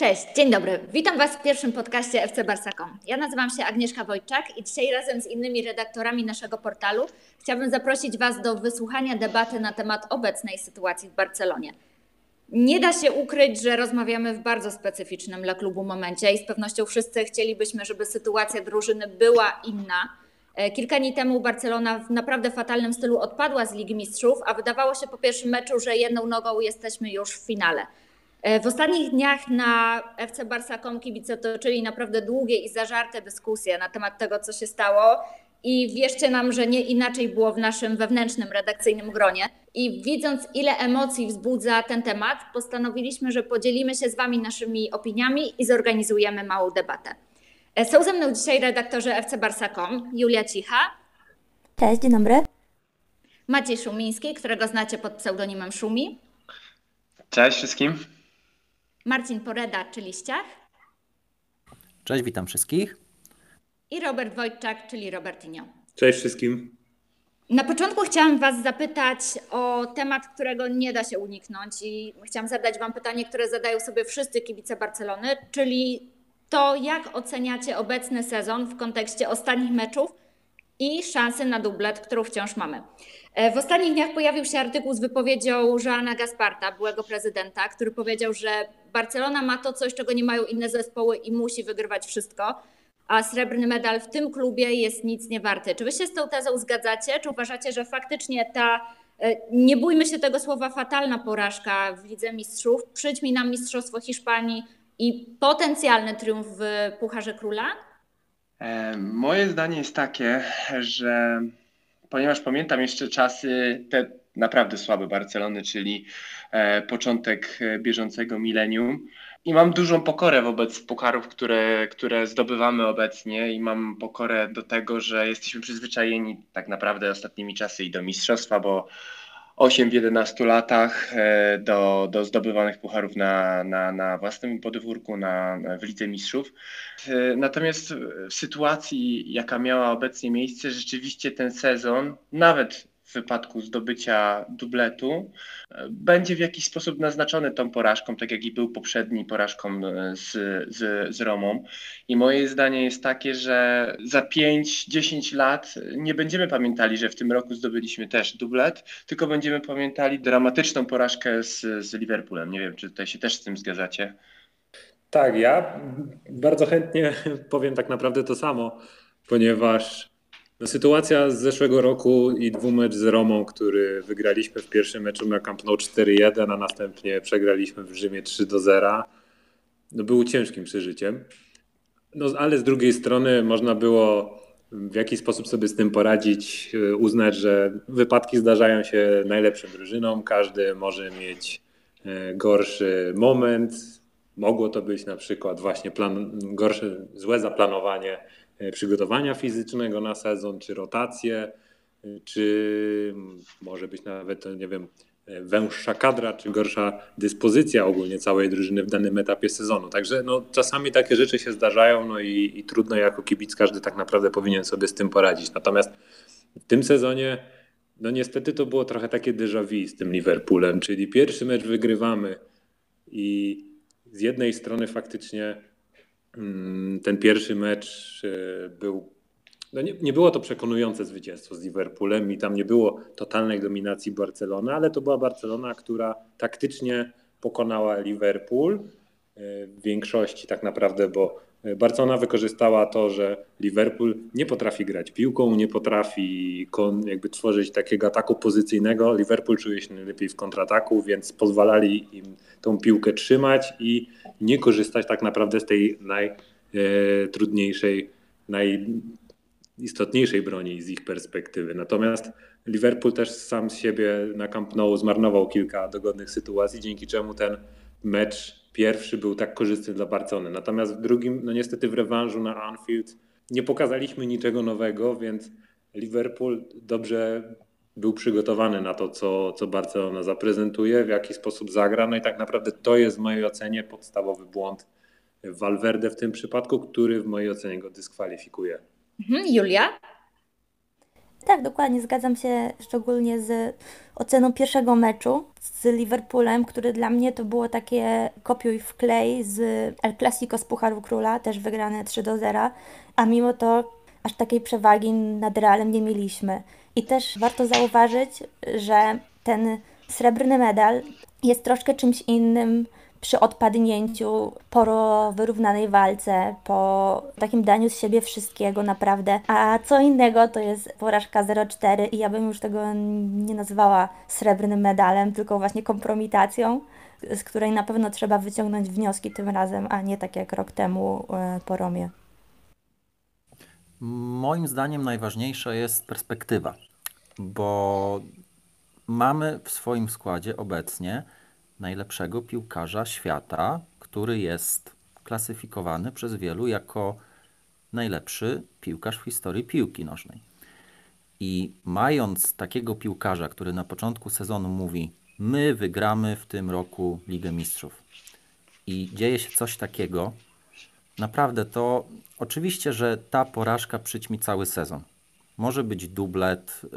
Cześć, dzień dobry. Witam Was w pierwszym podcaście FC Barsa.com. Ja nazywam się Agnieszka Wojczak i dzisiaj razem z innymi redaktorami naszego portalu chciałabym zaprosić Was do wysłuchania debaty na temat obecnej sytuacji w Barcelonie. Nie da się ukryć, że rozmawiamy w bardzo specyficznym dla klubu momencie i z pewnością wszyscy chcielibyśmy, żeby sytuacja drużyny była inna. E, kilka dni temu Barcelona w naprawdę fatalnym stylu odpadła z Ligi Mistrzów, a wydawało się po pierwszym meczu, że jedną nogą jesteśmy już w finale. E, w ostatnich dniach na FC Barsa.com kibice toczyli naprawdę długie i zażarte dyskusje na temat tego, co się stało. I wierzcie nam, że nie inaczej było w naszym wewnętrznym redakcyjnym gronie. I widząc, ile emocji wzbudza ten temat, postanowiliśmy, że podzielimy się z Wami naszymi opiniami i zorganizujemy małą debatę. E, są ze mną dzisiaj redaktorzy FC Barsa.com, Julia Cicha. Cześć, dzień dobry. Maciej Szumiński, którego znacie pod pseudonimem Szumi. Cześć wszystkim. Marcin Poreda, czyli Ściach. Cześć, witam wszystkich. I Robert Wojczak, czyli Robertinio. Cześć wszystkim. Na początku chciałam Was zapytać o temat, którego nie da się uniknąć i chciałam zadać Wam pytanie, które zadają sobie wszyscy kibice Barcelony, czyli to jak oceniacie obecny sezon w kontekście ostatnich meczów i szansy na dublet, którą wciąż mamy. E, w ostatnich dniach pojawił się artykuł z wypowiedzią Joana Gasparta, byłego prezydenta, który powiedział, że Barcelona ma to coś, czego nie mają inne zespoły i musi wygrywać wszystko, a srebrny medal w tym klubie jest nic nie warty. Czy wy się z tą tezą zgadzacie? Czy uważacie, że faktycznie ta, e, nie bójmy się tego słowa, fatalna porażka w Lidze Mistrzów przyćmi nam Mistrzostwo Hiszpanii i potencjalny triumf w Pucharze Króla? E, moje zdanie jest takie, że ponieważ pamiętam jeszcze czasy te naprawdę słabe Barcelony, czyli e, początek e, bieżącego milenium. I mam dużą pokorę wobec pucharów, które, które zdobywamy obecnie i mam pokorę do tego, że jesteśmy przyzwyczajeni tak naprawdę ostatnimi czasy i do mistrzostwa, bo 8 w 11 latach e, do, do zdobywanych pucharów na, na, na własnym podwórku, na, w Lidze Mistrzów. E, natomiast w sytuacji, jaka miała obecnie miejsce, rzeczywiście ten sezon, nawet w wypadku zdobycia dubletu, będzie w jakiś sposób naznaczony tą porażką, tak jak i był poprzedni porażką e, z, z, z Romą. I moje zdanie jest takie, że za 5-10 lat nie będziemy pamiętali, że w tym roku zdobyliśmy też dublet, tylko będziemy pamiętali dramatyczną porażkę z, z Liverpoolem. Nie wiem, czy tutaj się też z tym zgadzacie. Tak, ja bardzo chętnie powiem tak naprawdę to samo, ponieważ no, sytuacja z zeszłego roku i dwumecz z Romą, który wygraliśmy w pierwszym meczu na Camp Nou 4-1, a następnie przegraliśmy w Rzymie 3-0, no, był ciężkim przeżyciem. No, ale z drugiej strony można było w jakiś sposób sobie z tym poradzić, uznać, że wypadki zdarzają się najlepszym drużynom, każdy może mieć e, gorszy moment. Mogło to być na przykład właśnie plan, gorsze, złe zaplanowanie E, przygotowania fizycznego na sezon, czy rotacje, e, czy może być nawet, nie wiem, e, węższa kadra, czy gorsza dyspozycja ogólnie całej drużyny w danym etapie sezonu. Także no, czasami takie rzeczy się zdarzają no i, i trudno jako kibic każdy tak naprawdę powinien sobie z tym poradzić. Natomiast w tym sezonie no niestety to było trochę takie déjà vu z tym Liverpoolem, czyli pierwszy mecz wygrywamy i z jednej strony faktycznie ten pierwszy mecz e, był. No nie, nie, było to przekonujące zwycięstwo z Liverpoolem i tam nie było totalnej dominacji Barcelony, ale to była Barcelona, która taktycznie pokonała Liverpool e, w większości tak naprawdę, bo Barcelona wykorzystała to, że Liverpool nie potrafi grać piłką, nie potrafi jakby tworzyć takiego ataku pozycyjnego. Liverpool czuje się najlepiej w kontrataku, więc pozwalali im tą piłkę trzymać i nie korzystać tak naprawdę z tej najtrudniejszej, najistotniejszej broni z ich perspektywy. Natomiast Liverpool też sam z siebie na Camp Nou zmarnował kilka dogodnych sytuacji, dzięki czemu ten mecz pierwszy był tak korzystny dla Barcony. Natomiast w drugim, no niestety w rewanżu na Anfield nie pokazaliśmy niczego nowego, więc Liverpool dobrze był przygotowany na to, co, co Barcelona zaprezentuje, w jaki sposób zagra. No i tak naprawdę to jest w mojej ocenie podstawowy błąd Valverde w tym przypadku, który w mojej ocenie go dyskwalifikuje. Mhm, Julia? Tak, dokładnie, zgadzam się szczególnie z oceną pierwszego meczu z Liverpoolem, który dla mnie to było takie kopiuj w klej z El Clasico z Pucharu Króla, też wygrane 3 do 0, a mimo to aż takiej przewagi nad Realem nie mieliśmy. I też warto zauważyć, że ten srebrny medal jest troszkę czymś innym przy odpadnięciu, po wyrównanej walce, po takim daniu z siebie wszystkiego naprawdę. A co innego to jest porażka 0-4 i ja bym już tego nie nazwała srebrnym medalem, tylko właśnie kompromitacją, z której na pewno trzeba wyciągnąć wnioski tym razem, a nie tak jak rok temu e, po Romie. Moim zdaniem najważniejsza jest perspektywa, bo mamy w swoim składzie obecnie najlepszego piłkarza świata, który jest klasyfikowany przez wielu jako najlepszy piłkarz w historii piłki nożnej. I mając takiego piłkarza, który na początku sezonu mówi: My wygramy w tym roku Ligę Mistrzów, i dzieje się coś takiego, naprawdę to oczywiście, że ta porażka przyćmi cały sezon. Może być dublet, y,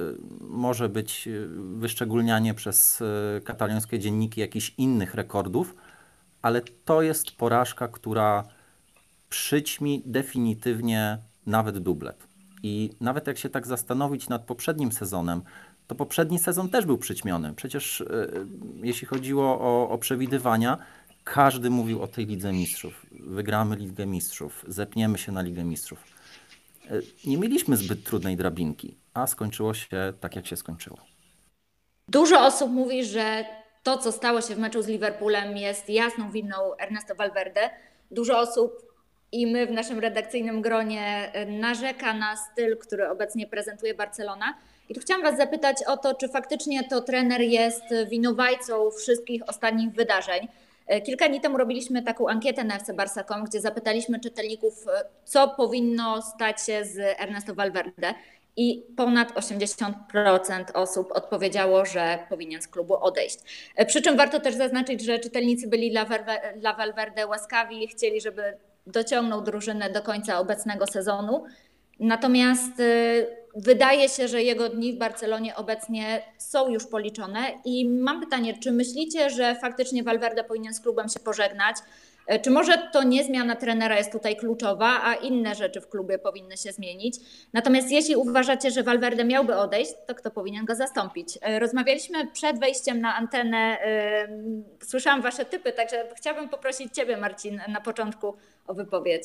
może być y, wyszczególnianie przez y, katalońskie dzienniki jakichś innych rekordów, ale to jest porażka, która przyćmi definitywnie nawet dublet. I nawet jak się tak zastanowić nad poprzednim sezonem, to poprzedni sezon też był przyćmiony. Przecież jeśli chodziło o, o przewidywania, każdy mówił o tej Lidze Mistrzów. Wygramy Ligę Mistrzów, zepniemy się na Ligę Mistrzów. E, nie mieliśmy zbyt trudnej drabinki, a skończyło się tak, jak się skończyło. Dużo osób mówi, że to, co stało się w meczu z Liverpoolem, jest jasną winą Ernesto Valverde. Dużo osób i my w naszym redakcyjnym gronie e, narzeka na styl, który obecnie prezentuje Barcelona. I tu chciałam Was zapytać o to, czy faktycznie to trener jest winowajcą wszystkich ostatnich wydarzeń. E, kilka dni temu robiliśmy taką ankietę na FC Barsa.com, gdzie zapytaliśmy czytelników, e, co powinno stać się z Ernesto Valverde i ponad 80% osób odpowiedziało, że powinien z klubu odejść. E, przy czym warto też zaznaczyć, że czytelnicy byli dla Valverde łaskawi, chcieli, żeby dociągnął drużynę do końca obecnego sezonu. Natomiast wydaje się, że jego dni w Barcelonie obecnie są już policzone i mam pytanie, czy myślicie, że faktycznie Valverde powinien z klubem się pożegnać? E, czy może to nie zmiana trenera jest tutaj kluczowa, a inne rzeczy w klubie powinny się zmienić? Natomiast jeśli uważacie, że Valverde miałby odejść, to kto powinien go zastąpić? E, rozmawialiśmy przed wejściem na antenę, słyszałam Wasze typy, także chciałabym poprosić Ciebie, Marcin, na początku o wypowiedź.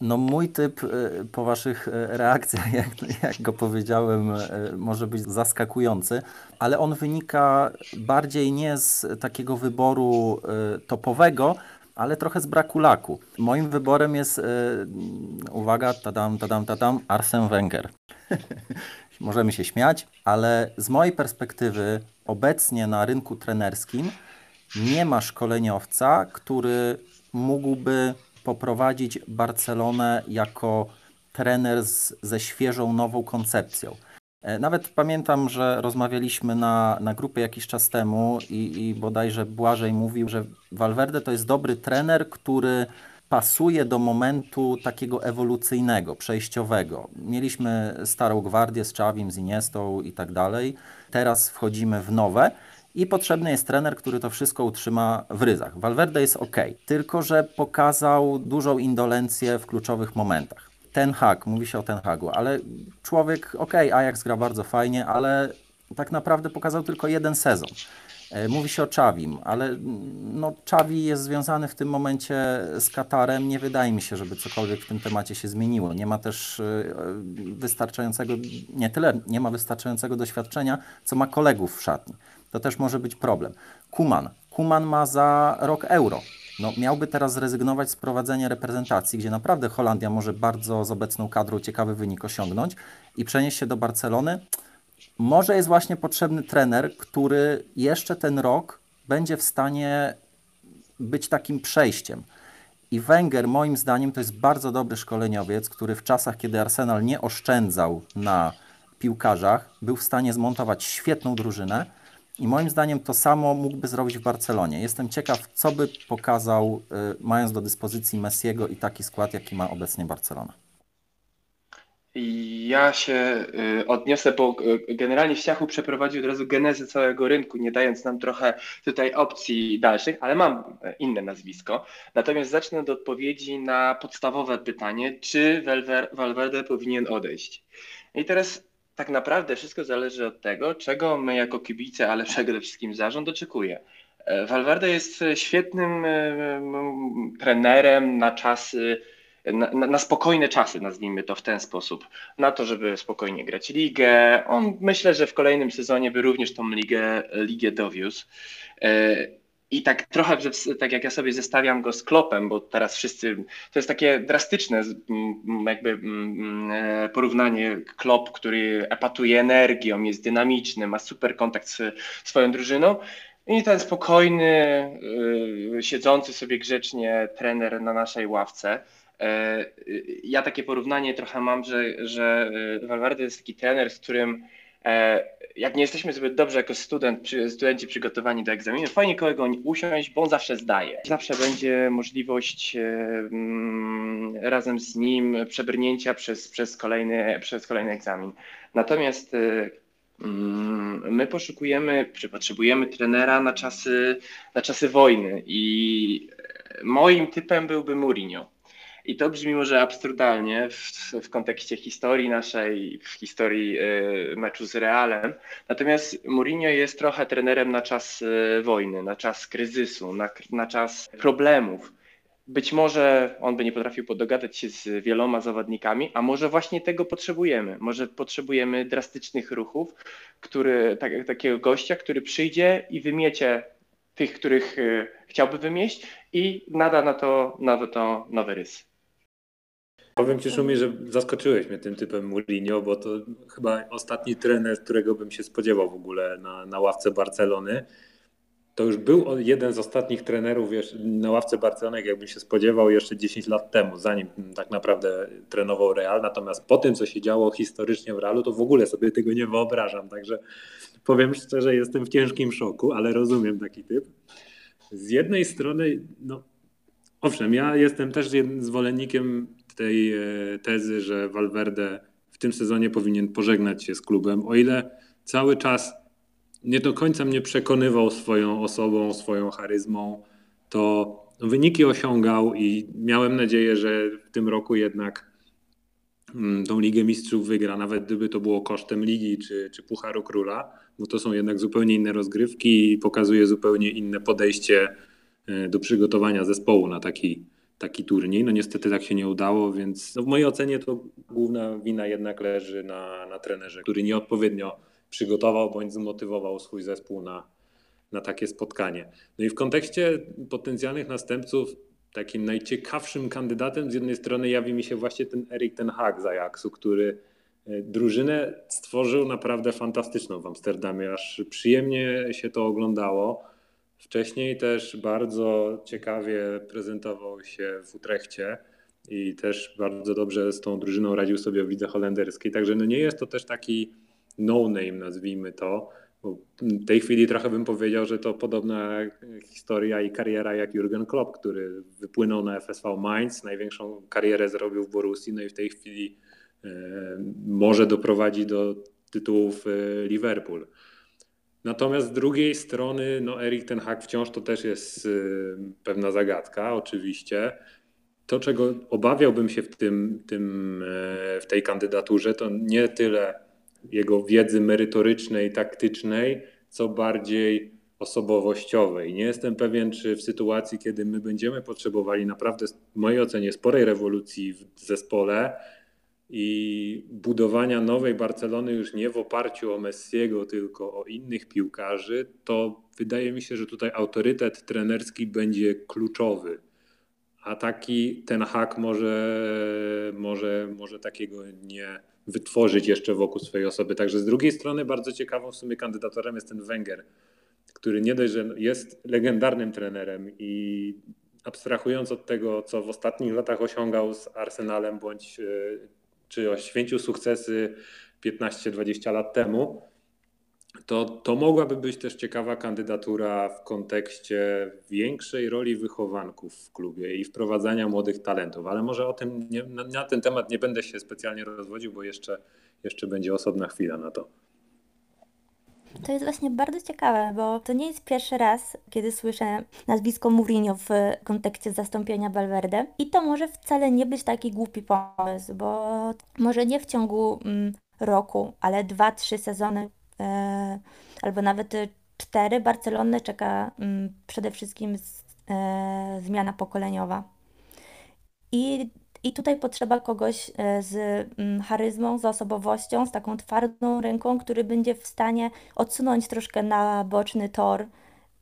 E, no mój typ e, po waszych e, reakcjach, jak, jak go powiedziałem, może być zaskakujący, ale on wynika bardziej nie z takiego wyboru topowego, ale trochę z braku laku. Moim wyborem jest, uwaga, tadam, tadam, tadam, Arsene Wenger. Możemy się śmiać, ale z mojej perspektywy obecnie na rynku trenerskim nie ma szkoleniowca, który mógłby poprowadzić Barcelonę jako trener z, ze świeżą, nową koncepcją. E, nawet pamiętam, że rozmawialiśmy na, na grupie jakiś czas temu i, i bodajże Błażej mówił, że Valverde to jest dobry trener, który pasuje do momentu takiego ewolucyjnego, przejściowego. Mieliśmy starą gwardię z Czawim, z Iniestą i tak dalej. Teraz wchodzimy w nowe i potrzebny jest trener, który to wszystko utrzyma w ryzach. Valverde jest ok, tylko że pokazał dużą indolencję w kluczowych momentach. Ten Hag, mówi się o Ten Hagu, ale człowiek, ok, Ajax gra bardzo fajnie, ale tak naprawdę pokazał tylko jeden sezon. E, mówi się o Czawim, ale no, Czawi jest związany w tym momencie z Katarem. Nie wydaje mi się, żeby cokolwiek w tym temacie się zmieniło. Nie ma też e, wystarczającego, nie tyle, nie ma wystarczającego doświadczenia, co ma kolegów w szatni to też może być problem. Kuman. Kuman ma za rok euro. No, miałby teraz zrezygnować z prowadzenia reprezentacji, gdzie naprawdę Holandia może bardzo z obecną kadrą ciekawy wynik osiągnąć i przenieść się do Barcelony. Może jest właśnie potrzebny trener, który jeszcze ten rok będzie w stanie być takim przejściem. I Wenger, moim zdaniem, to jest bardzo dobry szkoleniowiec, który w czasach, kiedy Arsenal nie oszczędzał na piłkarzach, był w stanie zmontować świetną drużynę i moim zdaniem to samo mógłby zrobić w Barcelonie. Jestem ciekaw, co by pokazał, y, mając do dyspozycji Messiego i taki skład, jaki ma obecnie Barcelona. Ja się y, odniosę, bo y, generalnie Ściachu przeprowadził od razu genezę całego rynku, nie dając nam trochę tutaj opcji dalszych, ale mam inne nazwisko. Natomiast zacznę od odpowiedzi na podstawowe pytanie, czy Valverde powinien odejść. I teraz tak naprawdę wszystko zależy od tego, czego my jako kibice, ale przede wszystkim zarząd oczekuje. E, Valverde jest świetnym e, trenerem na czasy na, na, spokojne czasy, nazwijmy to w ten sposób, na to, żeby spokojnie grać ligę. On myślę, że w kolejnym sezonie by również tą ligę, ligę dowiózł. I tak trochę, tak jak ja sobie zestawiam go z Klopem, bo teraz wszyscy, to jest takie drastyczne jakby e, porównanie Klop, który epatuje energią, jest dynamiczny, ma super kontakt z swoją drużyną i ten spokojny, e, siedzący sobie grzecznie trener na naszej ławce. E, ja takie porównanie trochę mam, że, że Valverde jest taki trener, z którym jak nie jesteśmy zbyt dobrze jako student, studenci przygotowani do egzaminu, fajnie kogo usiąść, bo on zawsze zdaje. Zawsze będzie możliwość mm, razem z nim przebrnięcia przez, przez, kolejny, przez kolejny egzamin. Natomiast mm, my poszukujemy, czy potrzebujemy trenera na czasy, na czasy wojny i moim typem byłby Mourinho. I to brzmi może absurdalnie w, w kontekście historii naszej, w historii y, meczu z Realem. Natomiast Mourinho jest trochę trenerem na czas y, wojny, na czas kryzysu, na, na czas problemów. Być może on by nie potrafił podogadać się z wieloma zawodnikami, a może właśnie tego potrzebujemy. Może potrzebujemy drastycznych ruchów, który, tak, takiego gościa, który przyjdzie i wymiecie tych, których y, chciałby wymieść i nada na to, na to nowy rys. Powiem Ci, Szumi, że zaskoczyłeś mnie tym typem Mourinho, bo to chyba ostatni trener, którego bym się spodziewał w ogóle na, na ławce Barcelony. To już był jeden z ostatnich trenerów wiesz, na ławce Barcelony, jakbym się spodziewał jeszcze 10 lat temu, zanim tak naprawdę trenował Real. Natomiast po tym, co się działo historycznie w Realu, to w ogóle sobie tego nie wyobrażam. Także powiem szczerze, jestem w ciężkim szoku, ale rozumiem taki typ. Z jednej strony, no owszem, ja jestem też zwolennikiem tej e, tezy, że Valverde w tym sezonie powinien pożegnać się z klubem, o ile cały czas nie do końca mnie przekonywał swoją osobą, swoją charyzmą, to wyniki osiągał i miałem nadzieję, że w tym roku jednak mm, tą Ligę Mistrzów wygra, nawet gdyby to było kosztem Ligi czy, czy Pucharu Króla, bo to są jednak zupełnie inne rozgrywki i pokazuje zupełnie inne podejście e, do przygotowania zespołu na taki, taki turniej. No niestety tak się nie udało, więc no w mojej ocenie to główna wina jednak leży na, na trenerze, który nieodpowiednio przygotował bądź zmotywował swój zespół na, na takie spotkanie. No i w kontekście potencjalnych następców takim najciekawszym kandydatem z jednej strony jawi mi się właśnie ten Erik Ten Hag z Ajaxu, który e, drużynę stworzył naprawdę fantastyczną w Amsterdamie, aż przyjemnie się to oglądało. Wcześniej też bardzo ciekawie prezentował się w Utrechcie i też bardzo dobrze z tą drużyną radził sobie w lidze holenderskiej. Także no nie jest to też taki no-name, nazwijmy to. W tej chwili trochę bym powiedział, że to podobna historia i kariera jak Jurgen Klopp, który wypłynął na FSV Mainz, największą karierę zrobił w Borussii, no i w tej chwili e, może doprowadzić do tytułów e, Liverpool. Natomiast z drugiej strony, no Erik ten Hag wciąż to też jest y, pewna zagadka, oczywiście. To, czego obawiałbym się w, tym, tym, e, w tej kandydaturze, to nie tyle jego wiedzy merytorycznej, taktycznej, co bardziej osobowościowej. Nie jestem pewien, czy w sytuacji, kiedy my będziemy potrzebowali naprawdę, w mojej ocenie, sporej rewolucji w zespole, i budowania nowej Barcelony już nie w oparciu o Messiego, tylko o innych piłkarzy, to wydaje mi się, że tutaj autorytet trenerski będzie kluczowy. A taki ten hak może, może, może takiego nie wytworzyć jeszcze wokół swojej osoby. Także z drugiej strony bardzo ciekawą w sumie kandydatorem jest ten Wenger, który nie dość, że jest legendarnym trenerem i abstrahując od tego, co w ostatnich latach osiągał z Arsenalem bądź czy oświęcił sukcesy 15-20 lat temu, to, to mogłaby być też ciekawa kandydatura w kontekście większej roli wychowanków w klubie i wprowadzania młodych talentów, ale może o tym nie, na, na, ten temat nie będę się specjalnie rozwodził, bo jeszcze, jeszcze będzie osobna chwila na to. To jest właśnie bardzo ciekawe, bo to nie jest pierwszy raz, kiedy słyszę nazwisko Mourinho w kontekście zastąpienia Valverde i to może wcale nie być taki głupi pomysł, bo może nie w ciągu mm, roku, ale dwa, trzy sezony e, albo nawet cztery Barcelonę czeka mm, przede wszystkim e, zmiana pokoleniowa. I i tutaj potrzeba kogoś e, z mm, charyzmą, z osobowością, z taką twardą ręką, który będzie w stanie odsunąć troszkę na boczny tor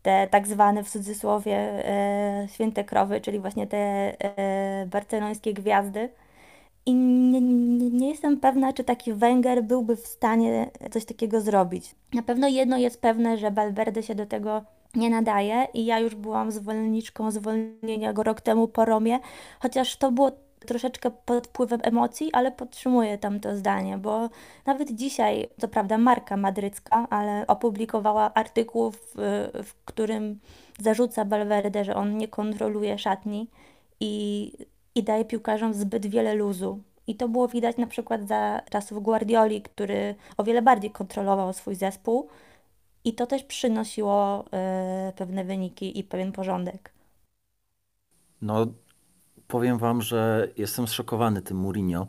te tak zwane w cudzysłowie e, święte krowy, czyli właśnie te e, barcelońskie gwiazdy. I nie, nie, nie, jestem pewna, czy taki Węger byłby w stanie coś takiego zrobić. Na pewno jedno jest pewne, że Valverde się do tego nie nadaje i ja już byłam zwolenniczką zwolnienia go rok temu po Romie, chociaż to było troszeczkę pod wpływem emocji, ale podtrzymuję tam to zdanie, bo nawet dzisiaj, co prawda marka madrycka, ale opublikowała artykuł, w, w którym zarzuca Valverde, że on nie kontroluje szatni i, i daje piłkarzom zbyt wiele luzu. I to było widać na przykład za czasów Guardioli, który o wiele bardziej kontrolował swój zespół i to też przynosiło y, pewne wyniki i pewien porządek. No, powiem wam, że jestem zszokowany tym Mourinho,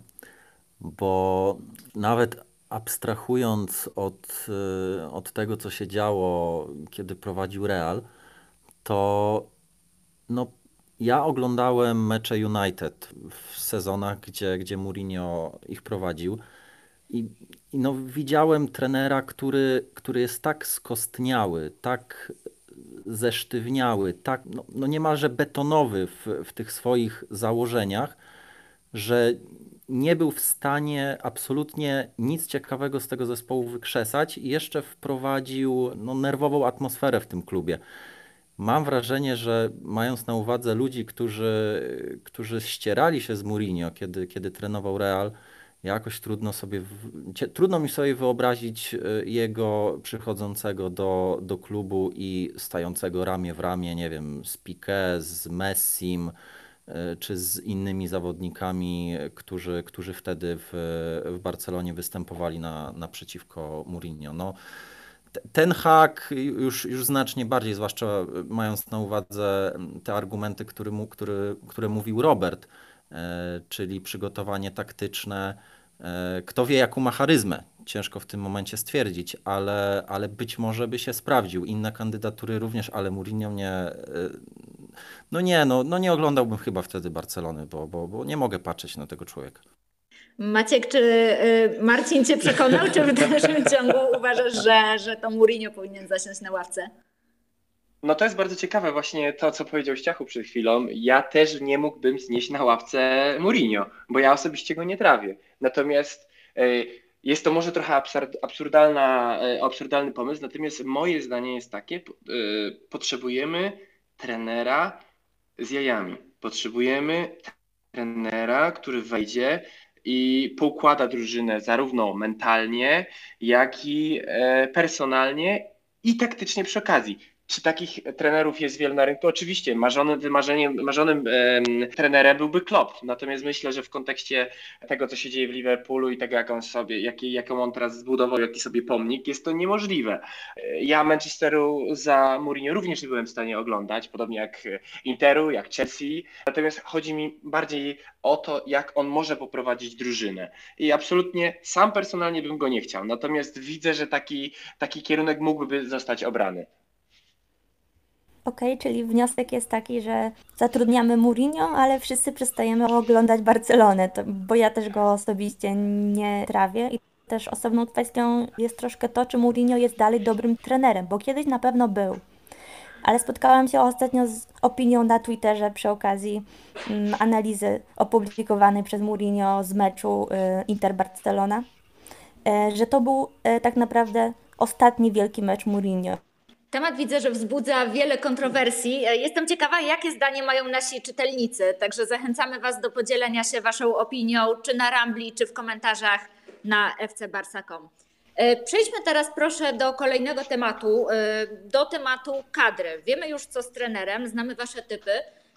bo nawet abstrahując od, y, od tego, co się działo, kiedy prowadził Real, to no, ja oglądałem mecze United w sezonach, gdzie, gdzie Mourinho ich prowadził. I, i no, widziałem trenera, który, który jest tak skostniały, tak zesztywniały, tak no, no niemalże betonowy w, w tych swoich założeniach, że nie był w stanie absolutnie nic ciekawego z tego zespołu wykrzesać i jeszcze wprowadził no, nerwową atmosferę w tym klubie. Mam wrażenie, że mając na uwadze ludzi, którzy, którzy ścierali się z Mourinho, kiedy, kiedy trenował Real, jakoś trudno sobie, trudno mi sobie wyobrazić e, jego przychodzącego do, do klubu i stającego ramię w ramię, nie wiem, z Piqué, z Messim, e, czy z innymi zawodnikami, którzy, którzy wtedy w, w Barcelonie występowali na, naprzeciwko Mourinho. No, ten hak już, już znacznie bardziej, zwłaszcza mając na uwadze te argumenty, który, który, które mówił Robert, E, czyli przygotowanie taktyczne. E, kto wie, jaką ma charyzmę? Ciężko w tym momencie stwierdzić, ale, ale być może by się sprawdził. Inne kandydatury również, ale Mourinho nie. E, no nie, no, no nie oglądałbym chyba wtedy Barcelony, bo, bo, bo nie mogę patrzeć na tego człowieka. Maciek, czy Marcin Cię przekonał, czy w dalszym ciągu uważasz, że, że to Mourinho powinien zasiąść na ławce? No to jest bardzo ciekawe właśnie to, co powiedział Ściachu przed chwilą. Ja też nie mógłbym znieść na ławce Mourinho, bo ja osobiście go nie trawię. Natomiast e, jest to może trochę absurd, absurdalna, e, absurdalny pomysł, natomiast moje zdanie jest takie, e, potrzebujemy trenera z jajami. Potrzebujemy trenera, który wejdzie i poukłada drużynę zarówno mentalnie, jak i personalnie i taktycznie przy okazji. Czy takich trenerów jest wiele na rynku? Oczywiście, marzonym, wymarzeniem, marzonym trenerem byłby Klopp. Natomiast myślę, że w kontekście tego, co się dzieje w Liverpoolu i tego, jak on sobie, jaki, jaką on teraz zbudował, jaki sobie pomnik, jest to niemożliwe. Ja Manchesteru za Mourinho również nie byłem w stanie oglądać, podobnie jak Interu, jak Chelsea. Natomiast chodzi mi bardziej o to, jak on może poprowadzić drużynę. I absolutnie sam personalnie bym go nie chciał. Natomiast widzę, że taki, taki kierunek mógłby zostać obrany. Ok, czyli wniosek jest taki, że zatrudniamy Mourinho, ale wszyscy przestajemy oglądać Barcelonę, to, bo ja też go osobiście nie trawię. I też osobną kwestią jest troszkę to, czy Mourinho jest dalej dobrym trenerem, bo kiedyś na pewno był. Ale spotkałam się ostatnio z opinią na Twitterze przy okazji mm, analizy opublikowanej przez Mourinho z meczu y, Inter-Barcelona, y, że to był y, tak naprawdę ostatni wielki mecz Mourinho Temat widzę, że wzbudza wiele kontrowersji. E, jestem ciekawa, jakie zdanie mają nasi czytelnicy, także zachęcamy Was do podzielenia się Waszą opinią, czy na Rambli, czy w komentarzach na fcbarsa.com. Przejdźmy teraz proszę do kolejnego tematu, do tematu kadry. Wiemy już co z trenerem, znamy Wasze typy,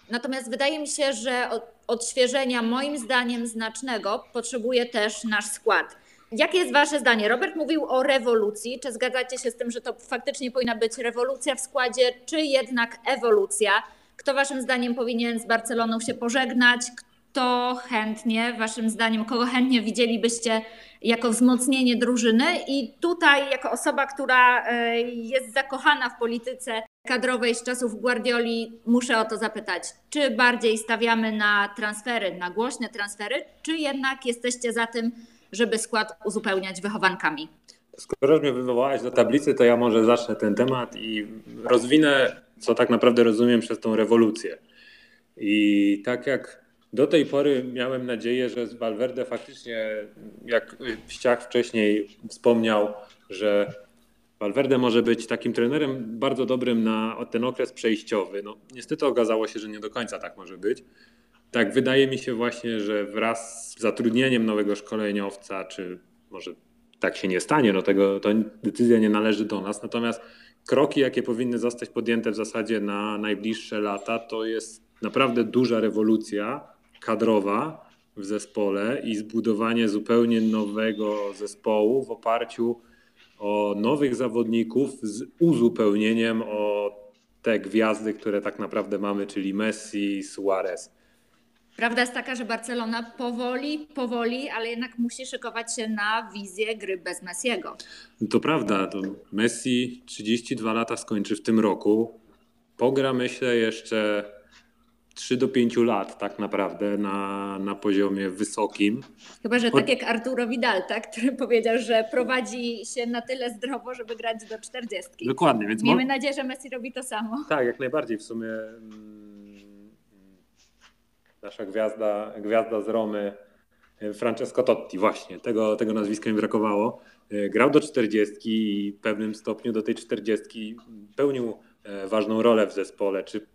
natomiast wydaje mi się, że odświeżenia moim zdaniem znacznego potrzebuje też nasz skład. Jakie jest Wasze zdanie? Robert mówił o rewolucji. Czy zgadzacie się z tym, że to faktycznie powinna być rewolucja w składzie, czy jednak ewolucja? Kto Waszym zdaniem powinien z Barceloną się pożegnać? Kto chętnie, Waszym zdaniem, kogo chętnie widzielibyście jako wzmocnienie drużyny? I tutaj, jako osoba, która e, jest zakochana w polityce kadrowej z czasów Guardioli, muszę o to zapytać. Czy bardziej stawiamy na transfery, na głośne transfery, czy jednak jesteście za tym, żeby skład uzupełniać wychowankami. Skoro mnie wywołałeś do tablicy, to ja może zacznę ten temat i rozwinę, co tak naprawdę rozumiem przez tą rewolucję. I tak jak do tej pory miałem nadzieję, że Valverde faktycznie, jak Ściach wcześniej wspomniał, że Valverde może być takim trenerem bardzo dobrym na ten okres przejściowy. No, niestety okazało się, że nie do końca tak może być. Tak, wydaje mi się właśnie, że wraz z zatrudnieniem nowego szkoleniowca, czy może tak się nie stanie, no tego, to decyzja nie należy do nas. Natomiast kroki, jakie powinny zostać podjęte w zasadzie na najbliższe lata, to jest naprawdę duża rewolucja kadrowa w zespole i zbudowanie zupełnie nowego zespołu w oparciu o nowych zawodników z uzupełnieniem o te gwiazdy, które tak naprawdę mamy, czyli Messi, Suarez. Prawda jest taka, że Barcelona powoli, powoli, ale jednak musi szykować się na wizję gry bez Messiego. To prawda. To Messi 32 lata skończy w tym roku. Pogra myślę jeszcze 3 do 5 lat tak naprawdę na, na poziomie wysokim. Chyba, że tak jak Arturo Vidal, tak, który powiedział, że prowadzi się na tyle zdrowo, żeby grać do 40. Dokładnie. Więc Miejmy nadzieję, że Messi robi to samo. Tak, jak najbardziej w sumie mm, nasza gwiazda, gwiazda z Romy, e, Francesco Totti, właśnie, tego, tego nazwiska mi brakowało. E, grał do 40 i w pewnym stopniu do tej 40 pełnił e, ważną rolę w zespole, czy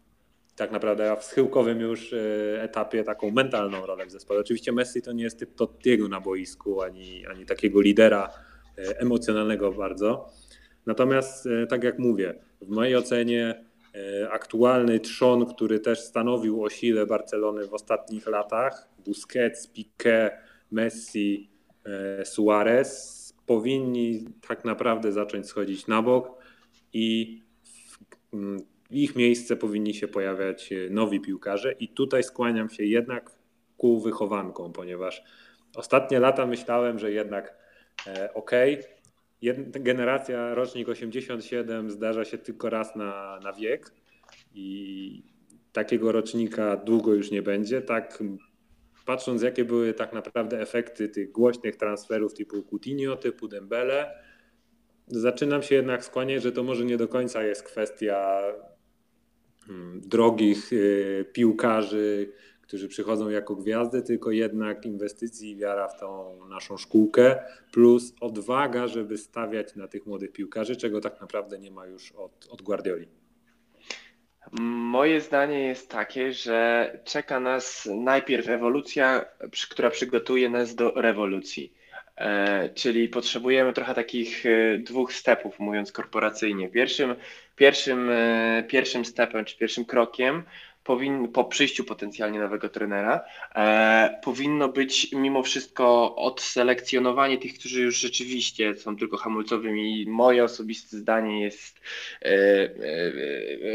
tak naprawdę w schyłkowym już etapie taką mentalną rolę w zespole. Oczywiście Messi to nie jest typ Tottiego na boisku, ani, ani takiego lidera emocjonalnego bardzo. Natomiast tak jak mówię, w mojej ocenie aktualny trzon, który też stanowił o sile Barcelony w ostatnich latach, Busquets, Piqué, Messi, e, Suarez, powinni tak naprawdę zacząć schodzić na bok i w ich miejsce powinni się pojawiać nowi piłkarze. I tutaj skłaniam się jednak ku wychowankom, ponieważ ostatnie lata myślałem, że jednak e, okay, generacja, rocznik 87 zdarza się tylko raz na, na wiek i takiego rocznika długo już nie będzie. Tak patrząc jakie były tak naprawdę efekty tych głośnych transferów typu Coutinho, typu Dembele, zaczynam się jednak skłaniać, że to może nie do końca jest kwestia hmm, drogich y, piłkarzy, którzy przychodzą jako gwiazdy, tylko jednak inwestycji i wiara w tą naszą szkółkę, plus odwaga, żeby stawiać na tych młodych piłkarzy, czego tak naprawdę nie ma już od, od Guardioli. Moje zdanie jest takie, że czeka nas najpierw ewolucja, która przygotuje nas do rewolucji. E, czyli potrzebujemy trochę takich e, dwóch stepów, mówiąc korporacyjnie. Pierwszym, pierwszym, e, pierwszym stepem, czy pierwszym krokiem powin, po przyjściu potencjalnie nowego trenera e, powinno być mimo wszystko odselekcjonowanie tych, którzy już rzeczywiście są tylko hamulcowymi. Moje osobiste zdanie jest e, e,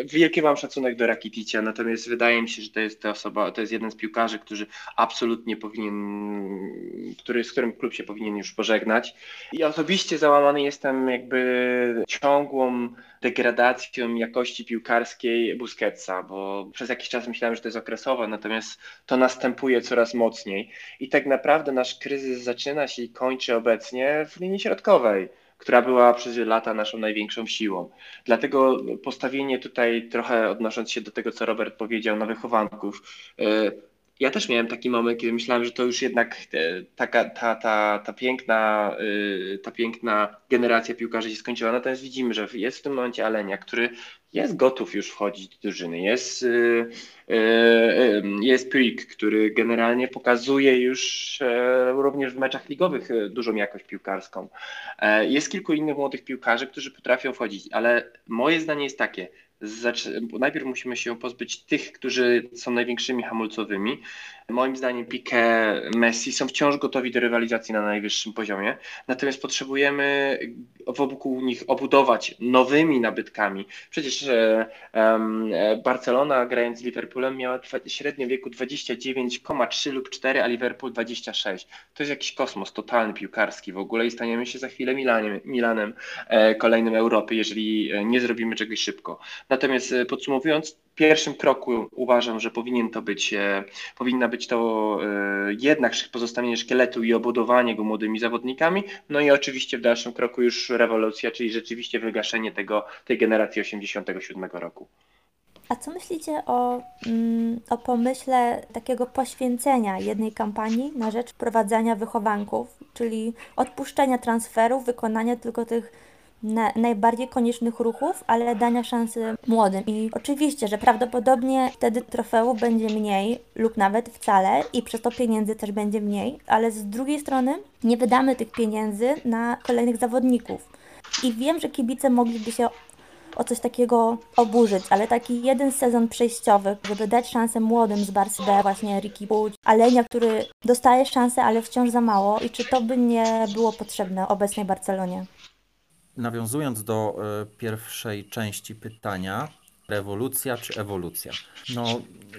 wielki mam szacunek do Rakiticia, natomiast wydaje mi się, że to jest ta osoba, to jest jeden z piłkarzy, którzy absolutnie powinien, który, z którym klub się powinien już pożegnać. I osobiście załamany jestem jakby ciągłą degradacją jakości piłkarskiej Busquetsa, bo przez jakiś czas myślałem, że to jest okresowe, natomiast to następuje coraz mocniej i tak naprawdę nasz kryzys zaczyna się i kończy obecnie w linii środkowej która była przez lata naszą największą siłą. Dlatego postawienie tutaj, trochę odnosząc się do tego, co Robert powiedział, na wychowanków, y, ja też miałem taki moment, kiedy myślałem, że to już jednak e, taka, ta, ta, ta, piękna, y, ta piękna generacja piłkarzy się skończyła. Natomiast widzimy, że jest w tym momencie Alenia, który jest gotów już wchodzić do drużyny. Jest, jest Puig, który generalnie pokazuje już również w meczach ligowych dużą jakość piłkarską. Jest kilku innych młodych piłkarzy, którzy potrafią wchodzić, ale moje zdanie jest takie, najpierw musimy się pozbyć tych, którzy są największymi hamulcowymi. Moim zdaniem Piqué, Messi są wciąż gotowi do rywalizacji na najwyższym poziomie, natomiast potrzebujemy wokół nich obudować nowymi nabytkami. Przecież um, Barcelona grając z Liverpoolem miała średnie wieku 29,3 lub 4, a Liverpool 26. To jest jakiś kosmos totalny piłkarski w ogóle i staniemy się za chwilę Milanem, Milanem kolejnym Europy, jeżeli e, nie zrobimy czegoś szybko. Natomiast e, podsumowując, pierwszym kroku uważam, że powinien to być, e, powinna być to e, jednak pozostawienie szkieletu i obudowanie go młodymi zawodnikami, no i oczywiście w dalszym kroku już rewolucja, czyli rzeczywiście wygaszenie tego, tej generacji 87 roku. A co myślicie o, mm, o pomyśle takiego poświęcenia jednej kampanii na rzecz prowadzenia wychowanków, czyli odpuszczenia transferów, wykonania tylko tych na, najbardziej koniecznych ruchów, ale dania szansy młodym. I oczywiście, że prawdopodobnie wtedy trofeów będzie mniej lub nawet wcale i przez to pieniędzy też będzie mniej, ale z drugiej strony nie wydamy tych pieniędzy na kolejnych zawodników. I wiem, że kibice mogliby się o coś takiego oburzyć, ale taki jeden sezon przejściowy, żeby dać szansę młodym z Barcy B, właśnie Ricky Puig, Alenia, który dostaje szansę, ale wciąż za mało i czy to by nie było potrzebne obecnej Barcelonie? Nawiązując do e, pierwszej części pytania, rewolucja czy ewolucja? No,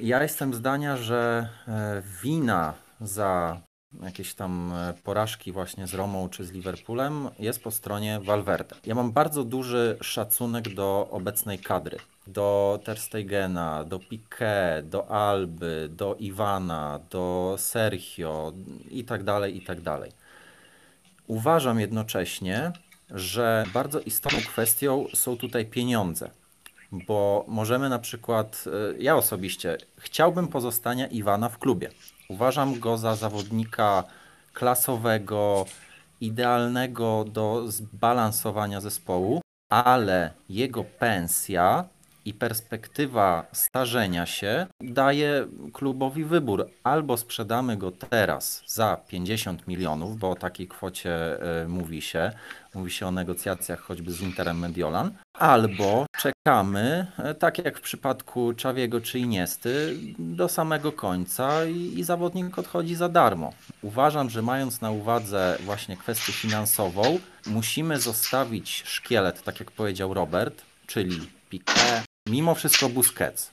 ja jestem zdania, że e, wina za jakieś tam e, porażki właśnie z Romą czy z Liverpoolem jest po stronie Valverde. Ja mam bardzo duży szacunek do obecnej kadry. Do Ter Stegena, do Piqué, do Alby, do Iwana, do Sergio i tak dalej, i tak dalej. Uważam jednocześnie, że bardzo istotną kwestią są tutaj pieniądze. Bo możemy na przykład, e, ja osobiście chciałbym pozostania Iwana w klubie. Uważam go za zawodnika klasowego, idealnego do zbalansowania zespołu, ale jego pensja i perspektywa starzenia się daje klubowi wybór. Albo sprzedamy go teraz za 50 milionów, bo o takiej kwocie y, mówi się, mówi się o negocjacjach choćby z Interem Mediolan, albo czekamy, e, tak jak w przypadku Czawiego czy Iniesty, do samego końca i, i zawodnik odchodzi za darmo. Uważam, że mając na uwadze właśnie kwestię finansową, musimy zostawić szkielet, tak jak powiedział Robert, czyli Piqué, mimo wszystko Busquets,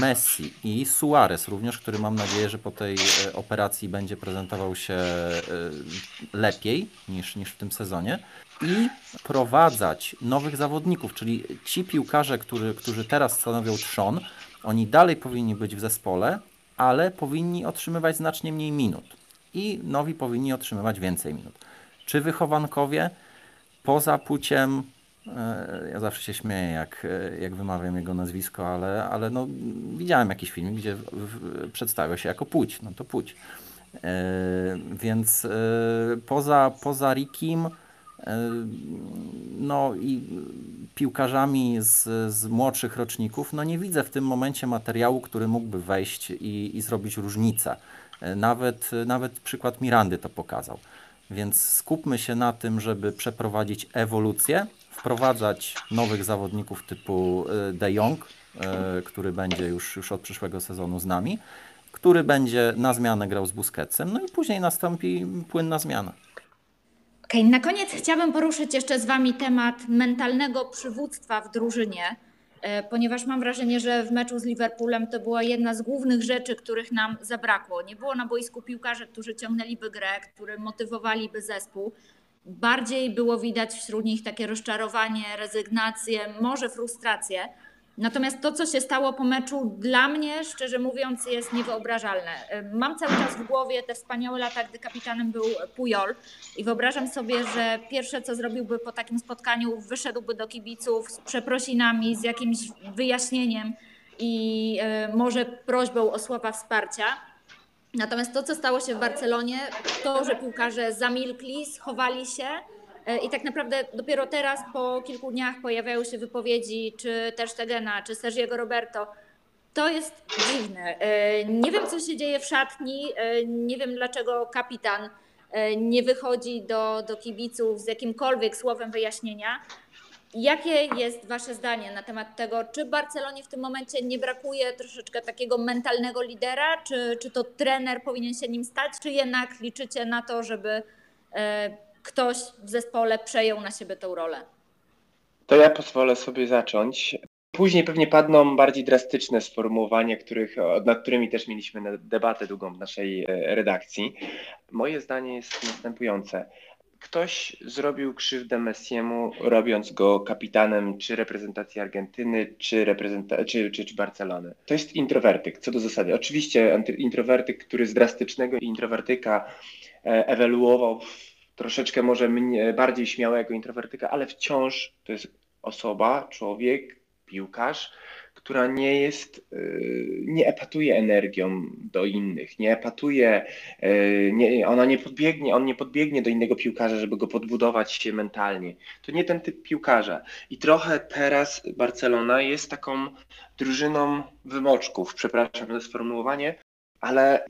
Messi i Suarez również, który mam nadzieję, że po tej e, operacji będzie prezentował się e, lepiej niż, niż w tym sezonie i prowadzać nowych zawodników, czyli ci piłkarze, którzy, którzy teraz stanowią trzon, oni dalej powinni być w zespole, ale powinni otrzymywać znacznie mniej minut i nowi powinni otrzymywać więcej minut. Czy wychowankowie poza płciem ja zawsze się śmieję, jak, jak wymawiam jego nazwisko, ale, ale no, widziałem jakiś film, gdzie w, w, przedstawia się jako płć. No to płć. E, więc e, poza, poza Rikim e, no i piłkarzami z, z młodszych roczników, no nie widzę w tym momencie materiału, który mógłby wejść i, i zrobić różnicę. E, nawet, nawet przykład Mirandy to pokazał. Więc skupmy się na tym, żeby przeprowadzić ewolucję, wprowadzać nowych zawodników typu y, De Jong, y, który będzie już, już od przyszłego sezonu z nami, który będzie na zmianę grał z Busquetsem, no i później nastąpi płynna zmiana. Okay, na koniec chciałabym poruszyć jeszcze z Wami temat mentalnego przywództwa w drużynie, e, ponieważ mam wrażenie, że w meczu z Liverpoolem to była jedna z głównych rzeczy, których nam zabrakło. Nie było na boisku piłkarzy, którzy ciągnęliby grę, którzy motywowaliby zespół bardziej było widać wśród nich takie rozczarowanie, rezygnację, może frustrację. Natomiast to, co się stało po meczu, dla mnie, szczerze mówiąc, jest niewyobrażalne. Mam cały czas w głowie te wspaniałe lata, gdy kapitanem był Pujol i wyobrażam sobie, że pierwsze, co zrobiłby po takim spotkaniu, wyszedłby do kibiców z przeprosinami, z jakimś wyjaśnieniem i e, może prośbą o słowa wsparcia. Natomiast to, co stało się w Barcelonie, to, że piłkarze zamilkli, schowali się I tak naprawdę dopiero teraz po kilku dniach pojawiają się wypowiedzi czy też Tegena, czy Sergiego Roberto. To jest dziwne. Nie wiem, co się dzieje w szatni. Nie wiem, dlaczego kapitan nie wychodzi do, do kibiców z jakimkolwiek słowem wyjaśnienia. Jakie jest Wasze zdanie na temat tego, czy Barcelonie w tym momencie nie brakuje troszeczkę takiego mentalnego lidera, czy, czy to trener powinien się nim stać, czy jednak liczycie na to, żeby e, ktoś w zespole przejął na siebie tę rolę? To ja pozwolę sobie zacząć. Później pewnie padną bardziej drastyczne sformułowania, których, nad którymi też mieliśmy debatę długą w naszej e, redakcji. Moje zdanie jest następujące ktoś zrobił krzywdę Messiemu, robiąc go kapitanem czy reprezentacji Argentyny, czy, reprezenta- czy, czy, czy Barcelony. To jest introwertyk, co do zasady. Oczywiście introwertyk, który z drastycznego introwertyka e, ewoluował w troszeczkę może bardziej śmiałego introwertyka, ale wciąż to jest osoba, człowiek, piłkarz, która nie jest, y, nie epatuje energią do innych, nie epatuje, y, nie, ona nie podbiegnie, on nie podbiegnie do innego piłkarza, żeby go podbudować się mentalnie. To nie ten typ piłkarza. I trochę teraz Barcelona jest taką drużyną wymoczków, przepraszam za sformułowanie, ale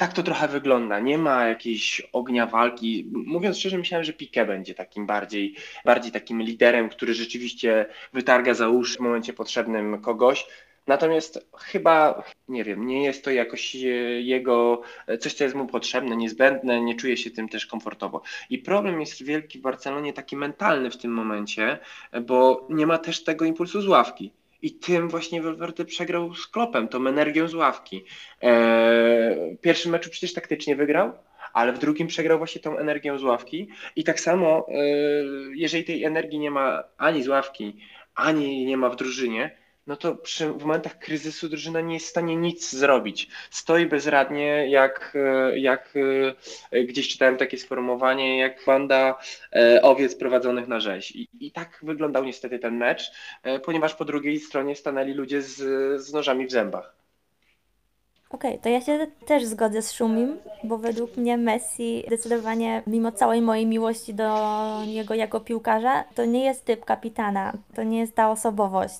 tak to trochę wygląda. Nie ma jakiejś ognia walki. Mówiąc szczerze, myślałem, że Piqué będzie takim bardziej, bardziej takim liderem, który rzeczywiście wytarga za uszy w momencie potrzebnym kogoś. Natomiast chyba, nie wiem, nie jest to jakoś jego, coś, co jest mu potrzebne, niezbędne, nie czuje się tym też komfortowo. I problem jest wielki w Barcelonie, taki mentalny w tym momencie, bo nie ma też tego impulsu z ławki. I tym właśnie Valverde przegrał z Klopem, tą energią z ławki. Eee, pierwszy meczu przecież taktycznie wygrał, ale w drugim przegrał właśnie tą energią z ławki. I tak samo, e, jeżeli tej energii nie ma ani z ławki, ani nie ma w drużynie, no to przy, w momentach kryzysu drużyna nie jest w stanie nic zrobić. Stoi bezradnie, jak, e, jak e, gdzieś czytałem takie sformułowanie, jak banda e, owiec prowadzonych na rzeź. I, I tak wyglądał niestety ten mecz, ponieważ po drugiej stronie stanęli ludzie z, z nożami w zębach. Okej, okay, to ja się też zgodzę z Szumim, bo według mnie Messi zdecydowanie, mimo całej mojej miłości do niego jako piłkarza, to nie jest typ kapitana, to nie jest ta osobowość.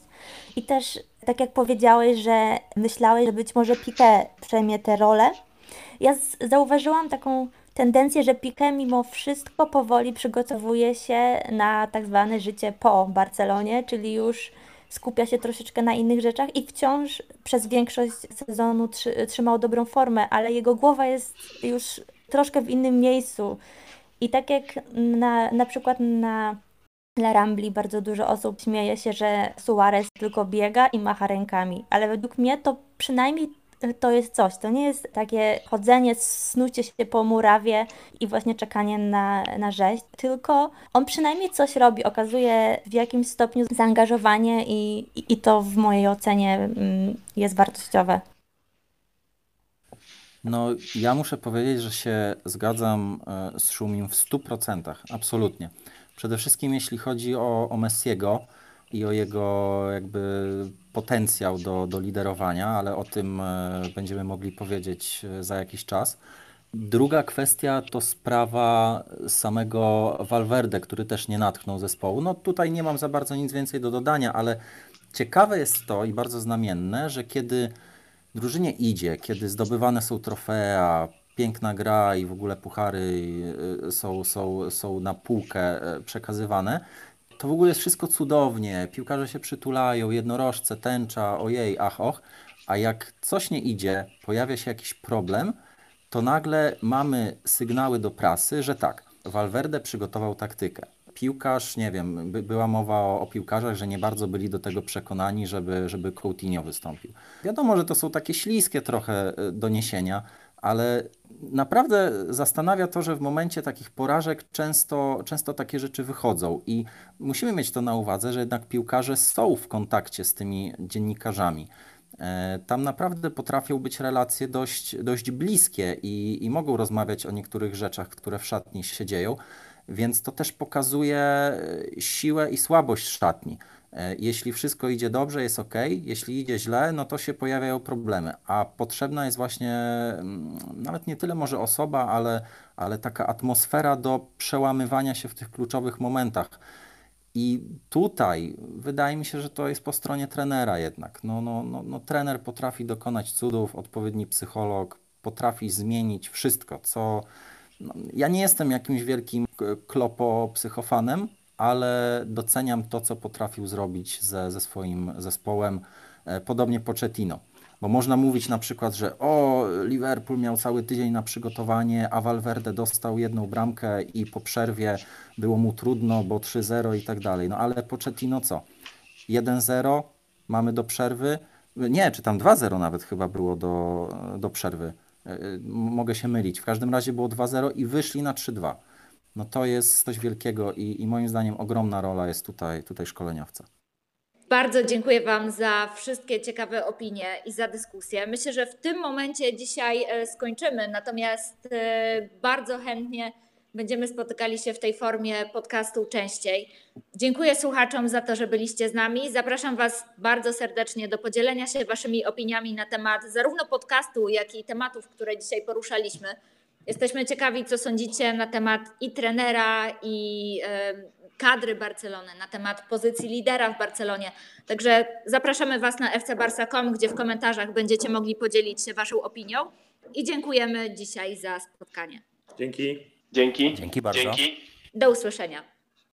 I też, tak jak powiedziałeś, że myślałeś, że być może Piqué przejmie tę rolę, ja zauważyłam taką tendencję, że Piqué mimo wszystko powoli przygotowuje się na tak zwane życie po Barcelonie, czyli już skupia się troszeczkę na innych rzeczach i wciąż przez większość sezonu trzy, trzymał dobrą formę, ale jego głowa jest już troszkę w innym miejscu. I tak jak na, na przykład na La Rambli bardzo dużo osób śmieje się, że Suarez tylko biega i macha rękami, ale według mnie to przynajmniej to jest coś. To nie jest takie chodzenie, snucie się po murawie i właśnie czekanie na, na rzeź, tylko on przynajmniej coś robi, okazuje w jakimś stopniu zaangażowanie i, i, i to w mojej ocenie mm, jest wartościowe. No, ja muszę powiedzieć, że się zgadzam e, z Szumim w 100%, absolutnie. Przede wszystkim jeśli chodzi o, o Messiego, i o jego jakby potencjał do, do liderowania, ale o tym e, będziemy mogli powiedzieć e, za jakiś czas. Druga kwestia to sprawa samego Valverde, który też nie natchnął zespołu. No tutaj nie mam za bardzo nic więcej do dodania, ale ciekawe jest to i bardzo znamienne, że kiedy drużynie idzie, kiedy zdobywane są trofea, piękna gra i w ogóle puchary e, są, są, są na półkę przekazywane, to w ogóle jest wszystko cudownie, piłkarze się przytulają, jednorożce, tęcza, ojej, ach, och, a jak coś nie idzie, pojawia się jakiś problem, to nagle mamy sygnały do prasy, że tak, Valverde przygotował taktykę. Piłkarz, nie wiem, by, była mowa o, o, piłkarzach, że nie bardzo byli do tego przekonani, żeby, żeby Coutinho wystąpił. Wiadomo, że to są takie śliskie trochę e, doniesienia, ale naprawdę zastanawia to, że w momencie takich porażek często, często takie rzeczy wychodzą i musimy mieć to na uwadze, że jednak piłkarze są w kontakcie z tymi dziennikarzami. E, tam naprawdę potrafią być relacje dość, dość bliskie i, i mogą rozmawiać o niektórych rzeczach, które w szatni się dzieją, więc to też pokazuje siłę i słabość szatni. E, jeśli wszystko idzie dobrze, jest ok, jeśli idzie źle, no to się pojawiają problemy, a potrzebna jest właśnie mm, nawet nie tyle może osoba, ale, ale taka atmosfera do przełamywania się w tych kluczowych momentach. I tutaj wydaje mi się, że to jest po stronie trenera jednak. No, no, no, no, trener potrafi dokonać cudów, odpowiedni psycholog potrafi zmienić wszystko, co. No, ja nie jestem jakimś wielkim klopo-psychofanem, ale doceniam to, co potrafił zrobić ze, ze swoim zespołem. E, podobnie Pochettino. Bo można mówić na przykład, że o, Liverpool miał cały tydzień na przygotowanie, a Valverde dostał jedną bramkę i po przerwie było mu trudno, bo 3-0 i tak dalej. No ale Pochettino co? 1-0, mamy do przerwy. Nie, czy tam 2-0 nawet chyba było do, do przerwy. E, mogę się mylić. W każdym razie było 2-0 i wyszli na 3-2. No to jest coś wielkiego i, i moim zdaniem ogromna rola jest tutaj, tutaj szkoleniowca. Bardzo dziękuję Wam za wszystkie ciekawe opinie i za dyskusję. Myślę, że w tym momencie dzisiaj e, skończymy, natomiast e, bardzo chętnie będziemy spotykali się w tej formie podcastu częściej. Dziękuję słuchaczom za to, że byliście z nami. Zapraszam Was bardzo serdecznie do podzielenia się Waszymi opiniami na temat zarówno podcastu, jak i tematów, które dzisiaj poruszaliśmy. Jesteśmy ciekawi, co sądzicie na temat i trenera, i kadry Barcelony, na temat pozycji lidera w Barcelonie. Także zapraszamy Was na fcbarsa.com, gdzie w komentarzach będziecie mogli podzielić się Waszą opinią. I dziękujemy dzisiaj za spotkanie. Dzięki. Dzięki. Dzięki bardzo. Dzięki. Do usłyszenia.